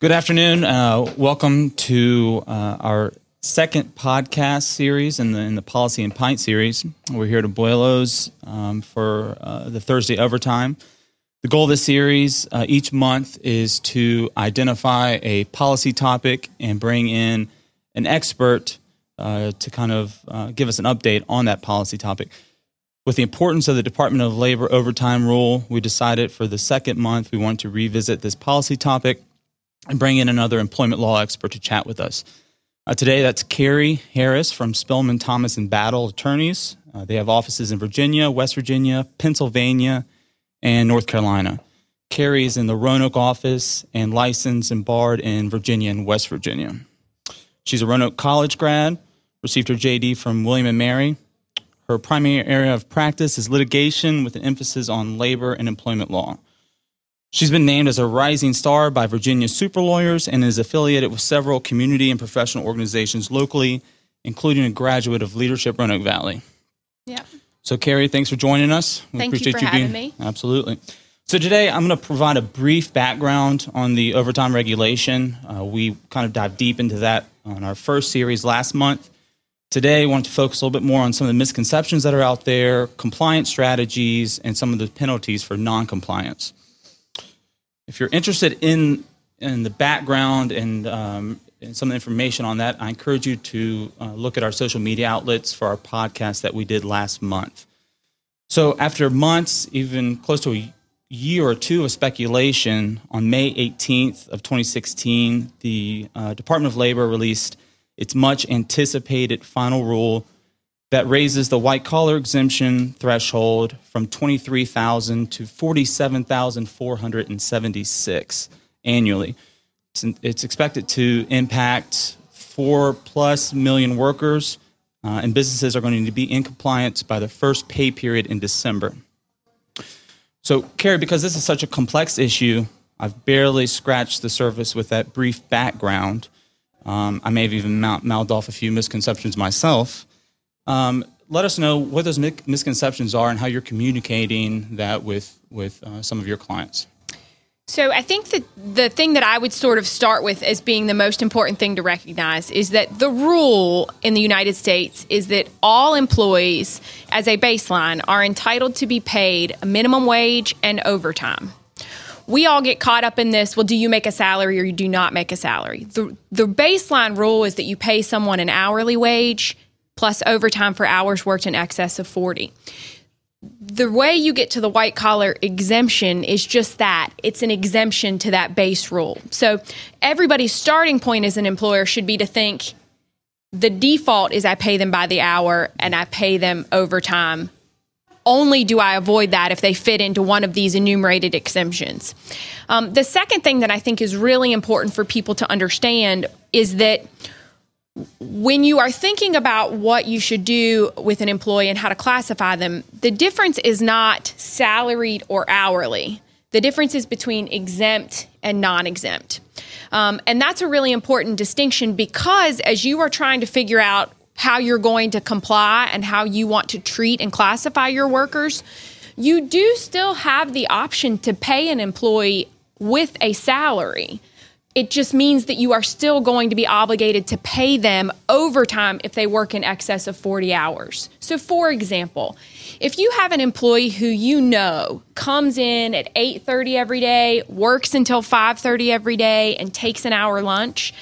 Good afternoon. Uh, welcome to uh, our second podcast series in the in the Policy and Pint series. We're here at Abuelos um, for uh, the Thursday overtime. The goal of this series uh, each month is to identify a policy topic and bring in an expert uh, to kind of uh, give us an update on that policy topic. With the importance of the Department of Labor overtime rule, we decided for the second month we want to revisit this policy topic and bring in another employment law expert to chat with us. Uh, today, that's Carrie Harris from Spilman Thomas and Battle Attorneys. Uh, they have offices in Virginia, West Virginia, Pennsylvania, and North Carolina. Carrie is in the Roanoke office and licensed and barred in Virginia and West Virginia. She's a Roanoke College grad, received her JD from William and Mary. Her primary area of practice is litigation with an emphasis on labor and employment law. She's been named as a rising star by Virginia super lawyers and is affiliated with several community and professional organizations locally, including a graduate of Leadership Roanoke Valley. Yeah. So, Carrie, thanks for joining us. We Thank appreciate you for you having being, me. Absolutely. So, today I'm going to provide a brief background on the overtime regulation. Uh, we kind of dive deep into that on our first series last month. Today, I want to focus a little bit more on some of the misconceptions that are out there, compliance strategies, and some of the penalties for noncompliance if you're interested in in the background and, um, and some information on that, I encourage you to uh, look at our social media outlets for our podcast that we did last month. So, after months, even close to a year or two of speculation, on May 18th of 2016, the uh, Department of Labor released its much anticipated final rule that raises the white collar exemption threshold from 23,000 to 47,476 annually. It's expected to impact four plus million workers, uh, and businesses are going to be in compliance by the first pay period in December. So, Carrie, because this is such a complex issue, I've barely scratched the surface with that brief background. Um, I may have even mouthed off a few misconceptions myself. Um, let us know what those misconceptions are and how you're communicating that with with uh, some of your clients. So I think that the thing that I would sort of start with as being the most important thing to recognize is that the rule in the United States is that all employees, as a baseline, are entitled to be paid a minimum wage and overtime. We all get caught up in this. Well, do you make a salary or you do not make a salary? The, the baseline rule is that you pay someone an hourly wage plus overtime for hours worked in excess of 40. The way you get to the white collar exemption is just that it's an exemption to that base rule. So everybody's starting point as an employer should be to think the default is I pay them by the hour and I pay them overtime. Only do I avoid that if they fit into one of these enumerated exemptions. Um, the second thing that I think is really important for people to understand is that when you are thinking about what you should do with an employee and how to classify them, the difference is not salaried or hourly. The difference is between exempt and non exempt. Um, and that's a really important distinction because as you are trying to figure out how you're going to comply and how you want to treat and classify your workers, you do still have the option to pay an employee with a salary it just means that you are still going to be obligated to pay them overtime if they work in excess of 40 hours. So, for example, if you have an employee who you know comes in at 8:30 every day, works until 5:30 every day and takes an hour lunch,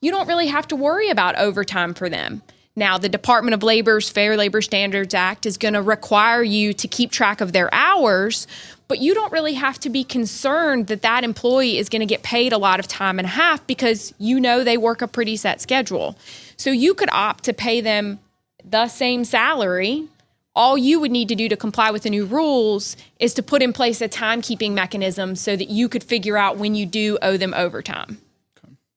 you don't really have to worry about overtime for them. Now, the Department of Labor's Fair Labor Standards Act is going to require you to keep track of their hours, but you don't really have to be concerned that that employee is going to get paid a lot of time and a half because you know they work a pretty set schedule. So you could opt to pay them the same salary. All you would need to do to comply with the new rules is to put in place a timekeeping mechanism so that you could figure out when you do owe them overtime.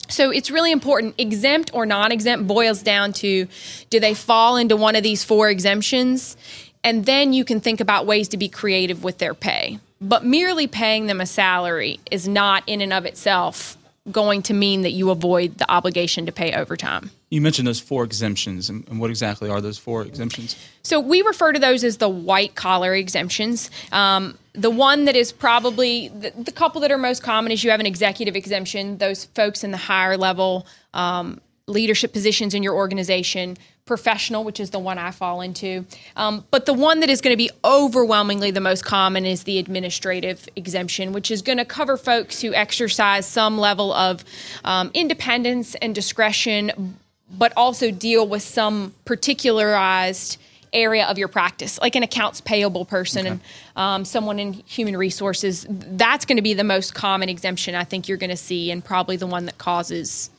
So it's really important. Exempt or non exempt boils down to do they fall into one of these four exemptions? And then you can think about ways to be creative with their pay. But merely paying them a salary is not in and of itself going to mean that you avoid the obligation to pay overtime. You mentioned those four exemptions, and, what exactly are those four exemptions? So we refer to those as the white collar exemptions. Um, the one that is probably the, the, couple that are most common is you have an executive exemption. Those folks in the higher level um, leadership positions in your organization, professional, which is the one I fall into. Um, but the one that is going to be overwhelmingly the most common is the administrative exemption, which is going to cover folks who exercise some level of um, independence and discretion but also deal with some particularized area of your practice, like an accounts payable person okay. and um, someone in human resources. That's going to be the most common exemption I think you're going to see, and probably the one that causes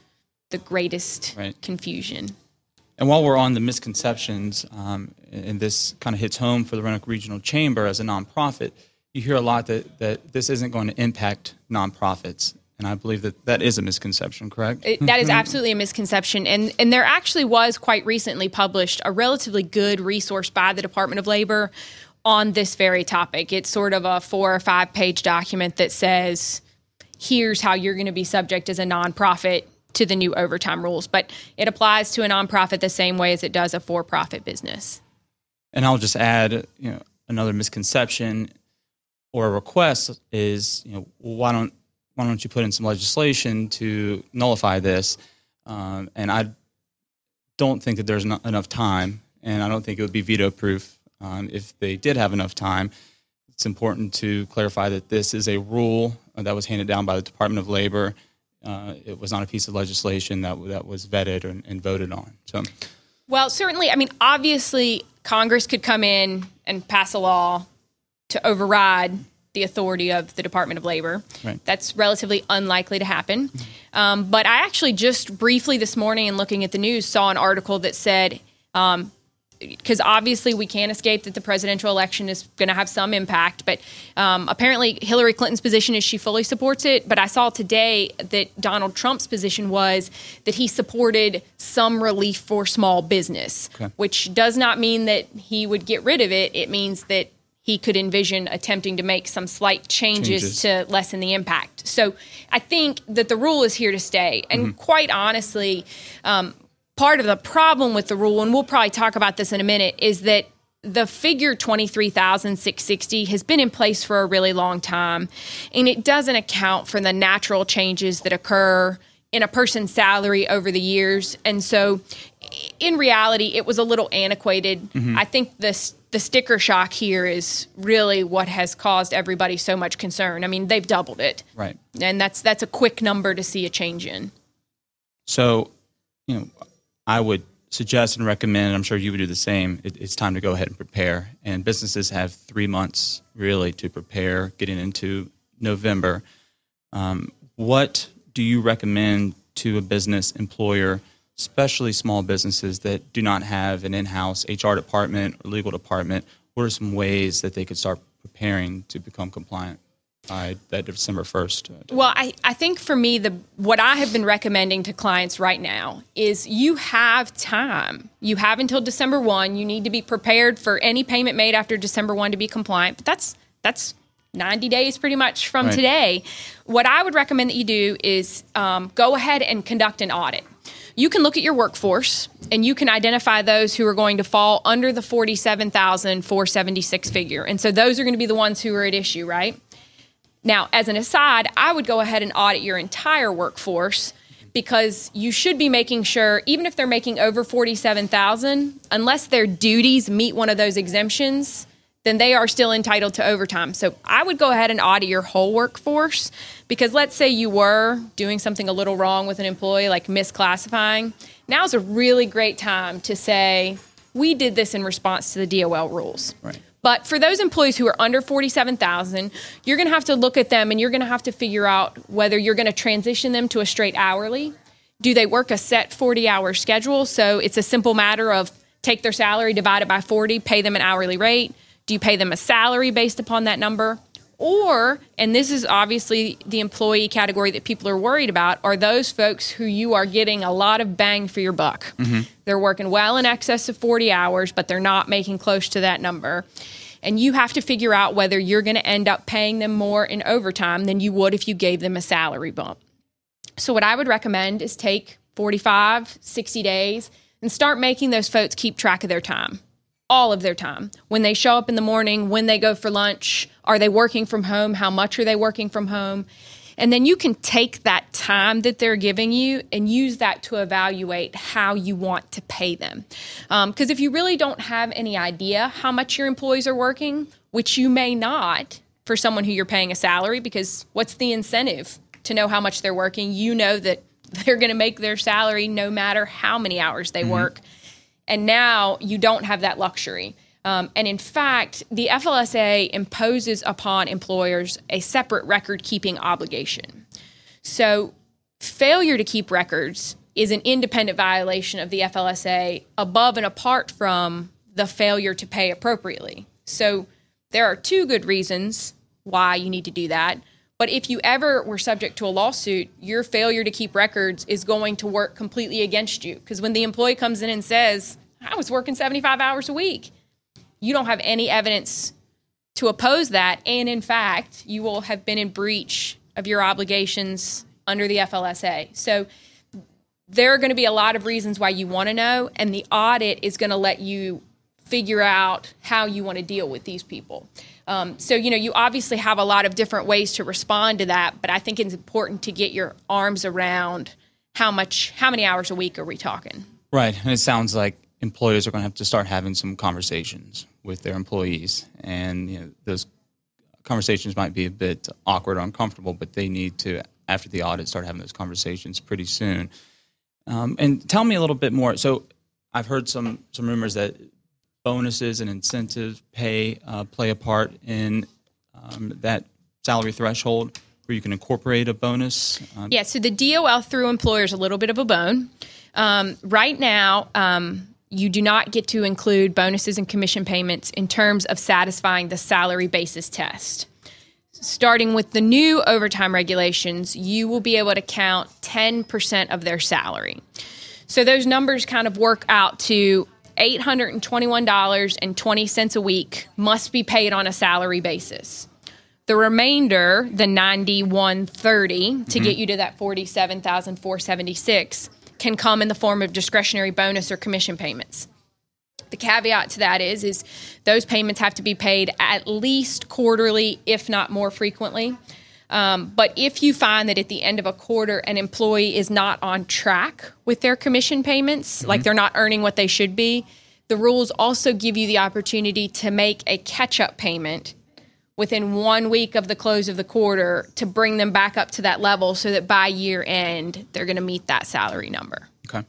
the greatest right. confusion. And while we're on the misconceptions, um, and this kind of hits home for the Roanoke Regional Chamber as a nonprofit, you hear a lot that, that this isn't going to impact nonprofits. And I believe that that is a misconception, correct? It, that is absolutely a misconception. And, and there actually was quite recently published a relatively good resource by the Department of Labor on this very topic. It's sort of a four or five page document that says, here's how you're going to be subject as a nonprofit to the new overtime rules. But it applies to a nonprofit the same way as it does a for profit business. And I'll just add, you know, another misconception or request is, you know, why don't why don't you put in some legislation to nullify this? Um, and I don't think that there's not enough time, and I don't think it would be veto proof um, if they did have enough time. It's important to clarify that this is a rule that was handed down by the Department of Labor. Uh, it was not a piece of legislation that that was vetted and, and voted on. So, well, certainly, I mean, obviously, Congress could come in and pass a law to override the authority of the Department of Labor. Right. That's relatively unlikely to happen. Um, but I actually just briefly this morning, in looking at the news, saw an article that said, um, because obviously we can't escape that the presidential election is going to have some impact. But um, apparently, Hillary Clinton's position is she fully supports it. But I saw today that Donald Trump's position was that he supported some relief for small business, okay. which does not mean that he would get rid of it. It means that he could envision attempting to make some slight changes, changes, to lessen the impact. So I think that the rule is here to stay. And mm-hmm. quite honestly, um, part of the problem with the rule, and we'll probably talk about this in a minute, is that the figure 23,660 has been in place for a really long time, and it doesn't account for the natural changes that occur in a person's salary over the years. And so, in reality, it was a little antiquated. Mm-hmm. I think this the sticker shock here is really what has caused everybody so much concern. I mean, they've doubled it, right? And that's that's a quick number to see a change in. So, you know, I would suggest and recommend, I'm sure you would do the same. It, it's time to go ahead and prepare. And businesses have three months really to prepare, getting into November. Um, what do you recommend to a business employer? especially small businesses that do not have an in-house HR department or legal department, what are some ways that they could start preparing to become compliant? That December 1st? Well, I, I think for me, the what I have been recommending to clients right now is you have time. You have until December 1. You need to be prepared for any payment made after December 1 to be compliant. But that's that's 90 days pretty much from right. today. What I would recommend that you do is um, go ahead and conduct an audit you can look at your workforce and you can identify those who are going to fall under the 47,476 figure. And so those are going to be the ones who are at issue, right? Now, as an aside, I would go ahead and audit your entire workforce because you should be making sure even if they're making over 47,000, unless their duties meet one of those exemptions, then they are still entitled to overtime. So I would go ahead and audit your whole workforce because let's say you were doing something a little wrong with an employee, like misclassifying. Now is a really great time to say, we did this in response to the DOL rules. Right. But for those employees who are under 47,000, you're going to have to look at them and you're going to have to figure out whether you're going to transition them to a straight hourly. Do they work a set 40 hour schedule? So it's a simple matter of take their salary, divide it by 40, pay them an hourly rate do you pay them a salary based upon that number? Or, and this is obviously the employee category that people are worried about, are those folks who you are getting a lot of bang for your buck. Mm-hmm. They're working well in excess of 40 hours, but they're not making close to that number. And you have to figure out whether you're going to end up paying them more in overtime than you would if you gave them a salary bump. So, what I would recommend is take 45, 60 days, and start making those folks keep track of their time, all of their time. When they show up in the morning, when they go for lunch, are they working from home? How much are they working from home? And then you can take that time that they're giving you and use that to evaluate how you want to pay them. Because um, if you really don't have any idea how much your employees are working, which you may not for someone who you're paying a salary, because what's the incentive to know how much they're working? You know that they're going to make their salary no matter how many hours they mm-hmm. work. And now you don't have that luxury. Um, and in fact, the FLSA imposes upon employers a separate record keeping obligation. So, failure to keep records is an independent violation of the FLSA above and apart from the failure to pay appropriately. So, there are two good reasons why you need to do that. But if you ever were subject to a lawsuit, your failure to keep records is going to work completely against you. Because when the employee comes in and says, I was working 75 hours a week, you don't have any evidence to oppose that. And in fact, you will have been in breach of your obligations under the FLSA. So there are going to be a lot of reasons why you want to know, and the audit is going to let you figure out how you want to deal with these people. Um, so, you know, you obviously have a lot of different ways to respond to that, but I think it's important to get your arms around how much, how many hours a week are we talking? Right. And it sounds like employers are going to have to start having some conversations with their employees, and you know, those conversations might be a bit awkward or uncomfortable, but they need to, after the audit, start having those conversations pretty soon. Um, and tell me a little bit more. So, I've heard some some rumors that bonuses and incentive pay uh, play a part in um, that salary threshold where you can incorporate a bonus? Um, yeah, so the DOL threw employers a little bit of a bone. Um, right now, um, you do not get to include bonuses and commission payments in terms of satisfying the salary basis test. Starting with the new overtime regulations, you will be able to count 10% of their salary. So those numbers kind of work out to $821.20 a week must be paid on a salary basis. The remainder, the 9130 to mm-hmm. get you to that 47,476 can come in the form of discretionary bonus or commission payments. The caveat to that is is those payments have to be paid at least quarterly, if not more frequently. Um, but if you find that at the end of a quarter an employee is not on track with their commission payments, mm-hmm. like they're not earning what they should be, the rules also give you the opportunity to make a catch up payment within one week of the close of the quarter to bring them back up to that level so that by year end they're going to meet that salary number. Okay.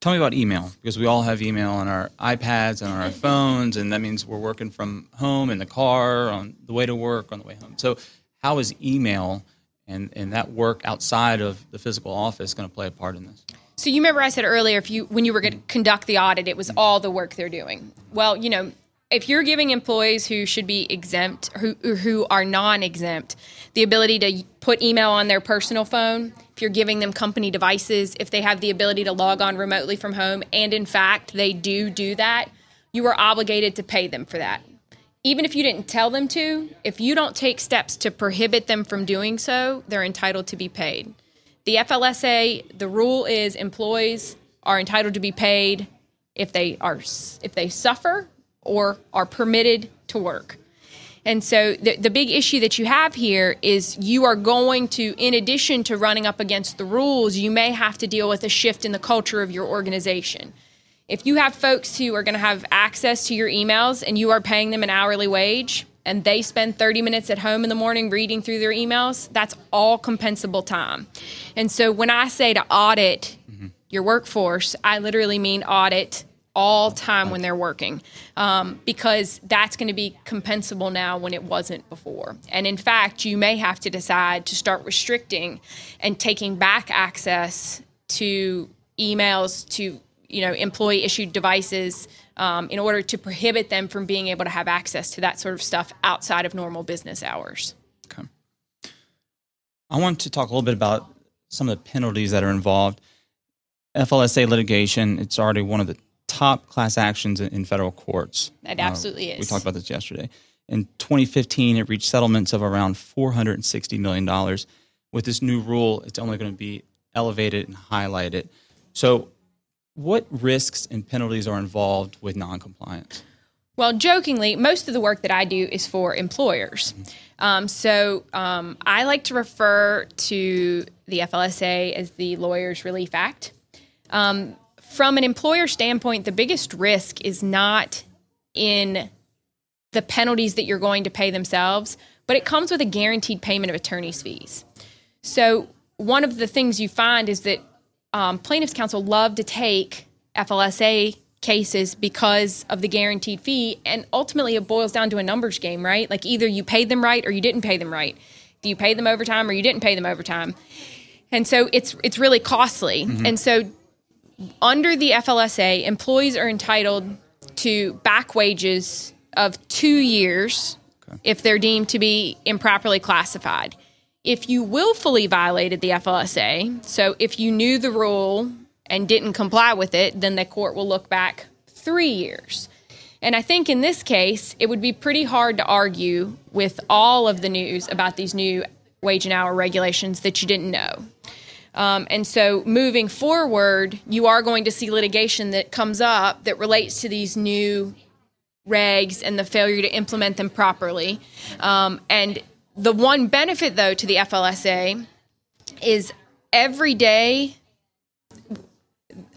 Tell me about email because we all have email on our iPads and on our phones, and that means we're working from home in the car, on the way to work, on the way home. So, how is email and, and that work outside of the physical office going to play a part in this? So you remember I said earlier, if you when you were going to conduct the audit, it was mm-hmm. all the work they're doing. Well, you know, if you're giving employees who should be exempt who who are non-exempt the ability to put email on their personal phone if you're giving them company devices if they have the ability to log on remotely from home and in fact they do do that you are obligated to pay them for that even if you didn't tell them to if you don't take steps to prohibit them from doing so they're entitled to be paid the FLSA the rule is employees are entitled to be paid if they are if they suffer or are permitted to work. And so the, the big issue that you have here is you are going to, in addition to running up against the rules, you may have to deal with a shift in the culture of your organization. If you have folks who are going to have access to your emails and you are paying them an hourly wage and they spend 30 minutes at home in the morning reading through their emails, that's all compensable time. And so when I say to audit mm-hmm. your workforce, I literally mean audit all time when they're working um, because that's going to be compensable now when it wasn't before. And in fact, you may have to decide to start restricting and taking back access to emails to you know employee issued devices um, in order to prohibit them from being able to have access to that sort of stuff outside of normal business hours. Okay. I want to talk a little bit about some of the penalties that are involved. FLSA litigation, it's already one of the top class actions in federal courts. It uh, absolutely uh, is. We talked about this yesterday. In 2015, it reached settlements of around $460 million. With this new rule, it's only going to be elevated and highlighted. So, what risks and penalties are involved with noncompliance? Well, jokingly, most of the work that I do is for employers. Um, so um, I like to refer to the FLSA as the Lawyers Relief Act. Um, from an employer standpoint, the biggest risk is not in the penalties that you're going to pay themselves, but it comes with a guaranteed payment of attorney's fees. So one of the things you find is that um, plaintiffs' counsel love to take FLSA cases because of the guaranteed fee, and ultimately it boils down to a numbers game, right? Like either you paid them right or you didn't pay them right. Do you paid them overtime or you didn't pay them overtime, and so it's it's really costly. Mm-hmm. And so under the FLSA, employees are entitled to back wages of two years okay. if they're deemed to be improperly classified. If you willfully violated the FLSA, so if you knew the rule and didn't comply with it, then the court will look back three years. And I think in this case, it would be pretty hard to argue with all of the news about these new wage and hour regulations that you didn't know. Um, and so moving forward, you are going to see litigation that comes up that relates to these new regs and the failure to implement them properly. Um, and the one benefit, though, to the FLSA is every day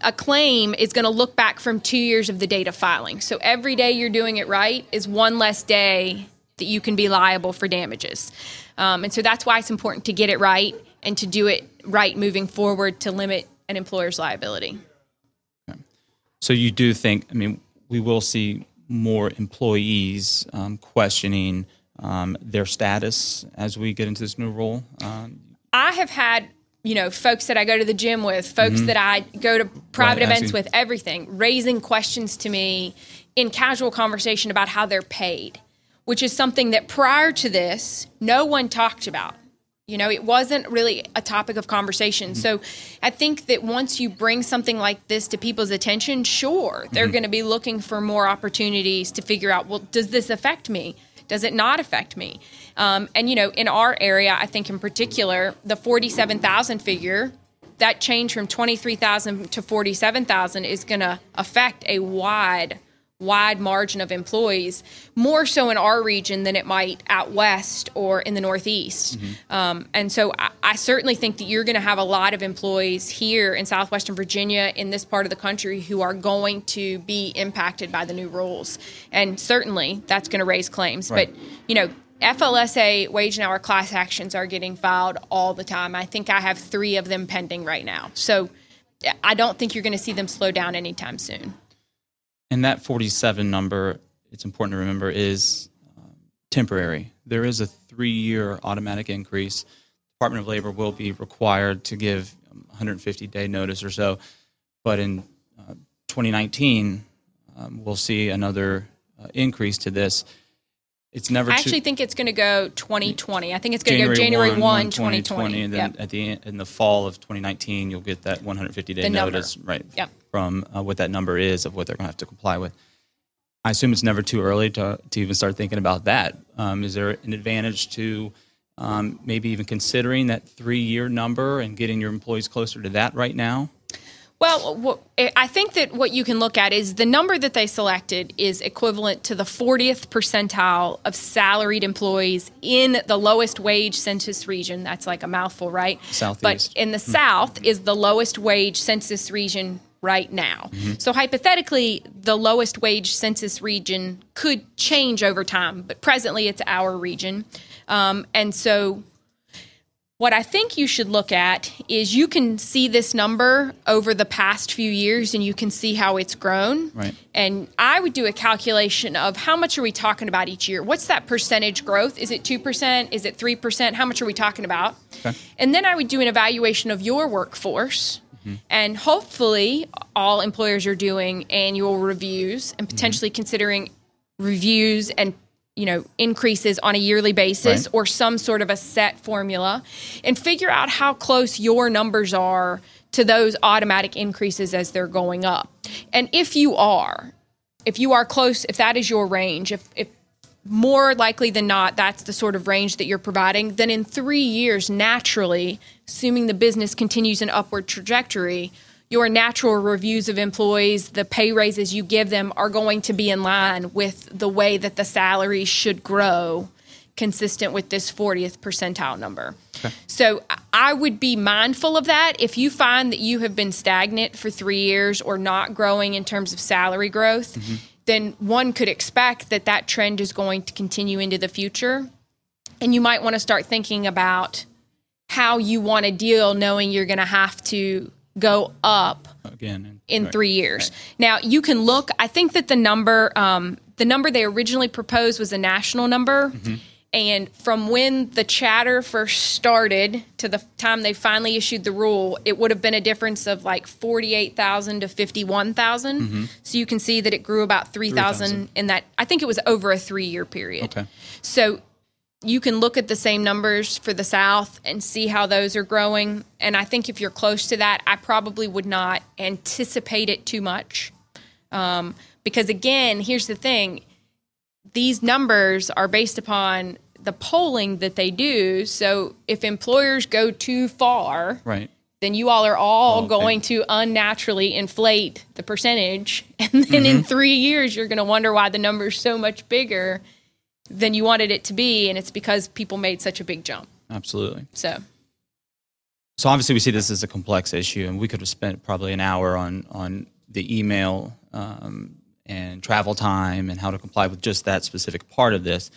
a claim is going to look back from two years of the date of filing. So every day you're doing it right is one less day that you can be liable for damages. Um, and so that's why it's important to get it right and to do it right moving forward to limit an employer's liability. So you do think, I mean, we will see more employees um, questioning um, their status as we get into this new role? Um, I have had you know folks that I go to the gym with, folks mm-hmm. that I go to private right, events with, everything raising questions to me in casual conversation about how they're paid, which is something that prior to this no one talked about. You know, it wasn't really a topic of conversation. Mm-hmm. So I think that once you bring something like this to people's attention, sure, they're mm-hmm. going to be looking for more opportunities to figure out, well, does this affect me? Does it not affect me? Um, and, you know, in our area, I think in particular, the 47,000 figure, that change from 23,000 to 47,000 is going to affect a wide wide margin of employees, more so in our region than it might out west or in the Northeast. Mm-hmm. Um, and so I, I, certainly think that you're going to have a lot of employees here in Southwestern Virginia, in this part of the country, who are going to be impacted by the new rules. And certainly that's going to raise claims. Right. But, you know, FLSA wage and hour class actions are getting filed all the time. I think I have three of them pending right now. So I don't think you're going to see them slow down anytime soon. And that 47 number, it's important to remember, is uh, temporary. There is a three year automatic increase. Department of Labor will be required to give 150 day notice or so. But in uh, 2019, um, we'll see another uh, increase to this. It's never. I actually think it's going to go 2020. I think it's going to go January 1, 1 2020. 2020 and then yep. at the in the fall of 2019, you'll get that 150 day notice, right? Yep. From uh, what that number is of what they're going to have to comply with. I assume it's never too early to to even start thinking about that. Um, is there an advantage to um, maybe even considering that three year number and getting your employees closer to that right now? Well, I think that what you can look at is the number that they selected is equivalent to the 40th percentile of salaried employees in the lowest wage census region. That's like a mouthful, right? Southeast. But in the mm-hmm. South is the lowest wage census region right now. Mm-hmm. So hypothetically, the lowest wage census region could change over time, but presently it's our region. Um, and so what I think you should look at is you can see this number over the past few years and you can see how it's grown. Right. And I would do a calculation of how much are we talking about each year? What's that percentage growth? Is it 2%? Is it 3%? How much are we talking about? Okay. And then I would do an evaluation of your workforce. Mm-hmm. And hopefully, all employers are doing annual reviews and potentially mm-hmm. considering reviews and you know increases on a yearly basis right. or some sort of a set formula and figure out how close your numbers are to those automatic increases as they're going up and if you are if you are close if that is your range if if more likely than not, that's the sort of range that you're providing. Then in three years, naturally, assuming the business continues an upward trajectory, your natural reviews of employees, the pay raises you give them are going to be in line with the way that the salary should grow, consistent with this 40th percentile number. Okay. So I would be mindful of that. If you find that you have been stagnant for three years or not growing in terms of salary growth, mm-hmm. Then one could expect that that trend is going to continue into the future. And you might want to start thinking about how you want to deal knowing you're going to have to go up again in right. three years. Right. Now you can look. I think that the number, um, the number they originally proposed was a national number. Mm-hmm. And from when the chatter first started to the time they finally issued the rule, it would have been a difference of like 48,000 to 51,000. Mm-hmm. So you can see that it grew about 3,000 in that. I think it was over a three year period. Okay. So you can look at the same numbers for the South and see how those are growing. And I think if you're close to that, I probably would not anticipate it too much. Um, because again, here's the thing these numbers are based upon the polling that they do. So if employers go too far, right. then you all are all oh, going to unnaturally inflate the percentage. And then mm-hmm. in three years, you're going to wonder why the number is so much bigger than you wanted it to be, and it's because people made such a big jump. Absolutely. So. So obviously, we see this as a complex issue, and we could have spent probably an hour on on the email um, and travel time and how to comply with just that specific part of this.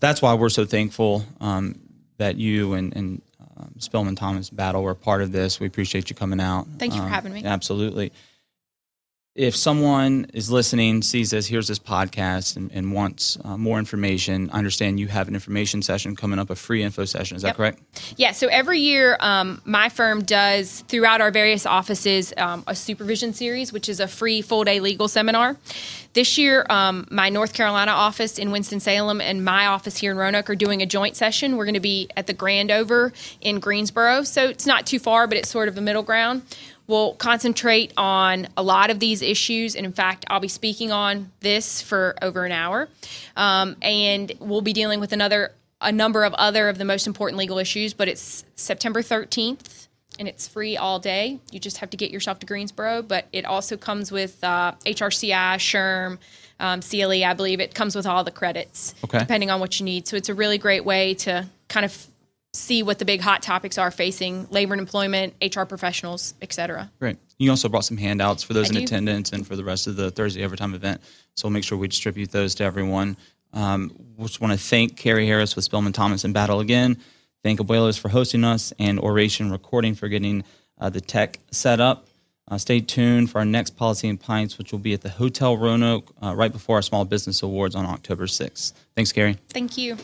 That's why we're so thankful um, that you and, and um, Spilman Thomas Battle were part of this. We appreciate you coming out. Thank you for um, having me. Absolutely if someone is listening, sees this, hears this podcast, and, and wants uh, more information, I understand you have an information session coming up, a free info session. Is that yep. correct? Yeah. So every year, um, my firm does throughout our various offices um, a supervision series, which is a free full day legal seminar. This year, um, my North Carolina office in Winston Salem and my office here in Roanoke are doing a joint session. We're going to be at the Grandover in Greensboro, so it's not too far, but it's sort of a middle ground We'll concentrate on a lot of these issues. And in fact, I'll be speaking on this for over an hour. Um, and we'll be dealing with another a number of other of the most important legal issues, but it's September 13th and it's free all day. You just have to get yourself to Greensboro, but it also comes with uh, HRCI, SHRM, um, CLE, I believe. It comes with all the credits, okay. depending on what you need. So it's a really great way to kind of see what the big hot topics are facing labor and employment, HR professionals, et cetera. Great. You also brought some handouts for those I in do. attendance and for the rest of the Thursday Overtime event. So we'll make sure we distribute those to everyone. Um, we just want to thank Carrie Harris with Spilman Thomas and Battle again. Thank Abuelos for hosting us and Oration Recording for getting uh, the tech set up. Uh, stay tuned for our next Policy and Pints, which will be at the Hotel Roanoke uh, right before our Small Business Awards on October 6th. Thanks, Carrie. Thank you.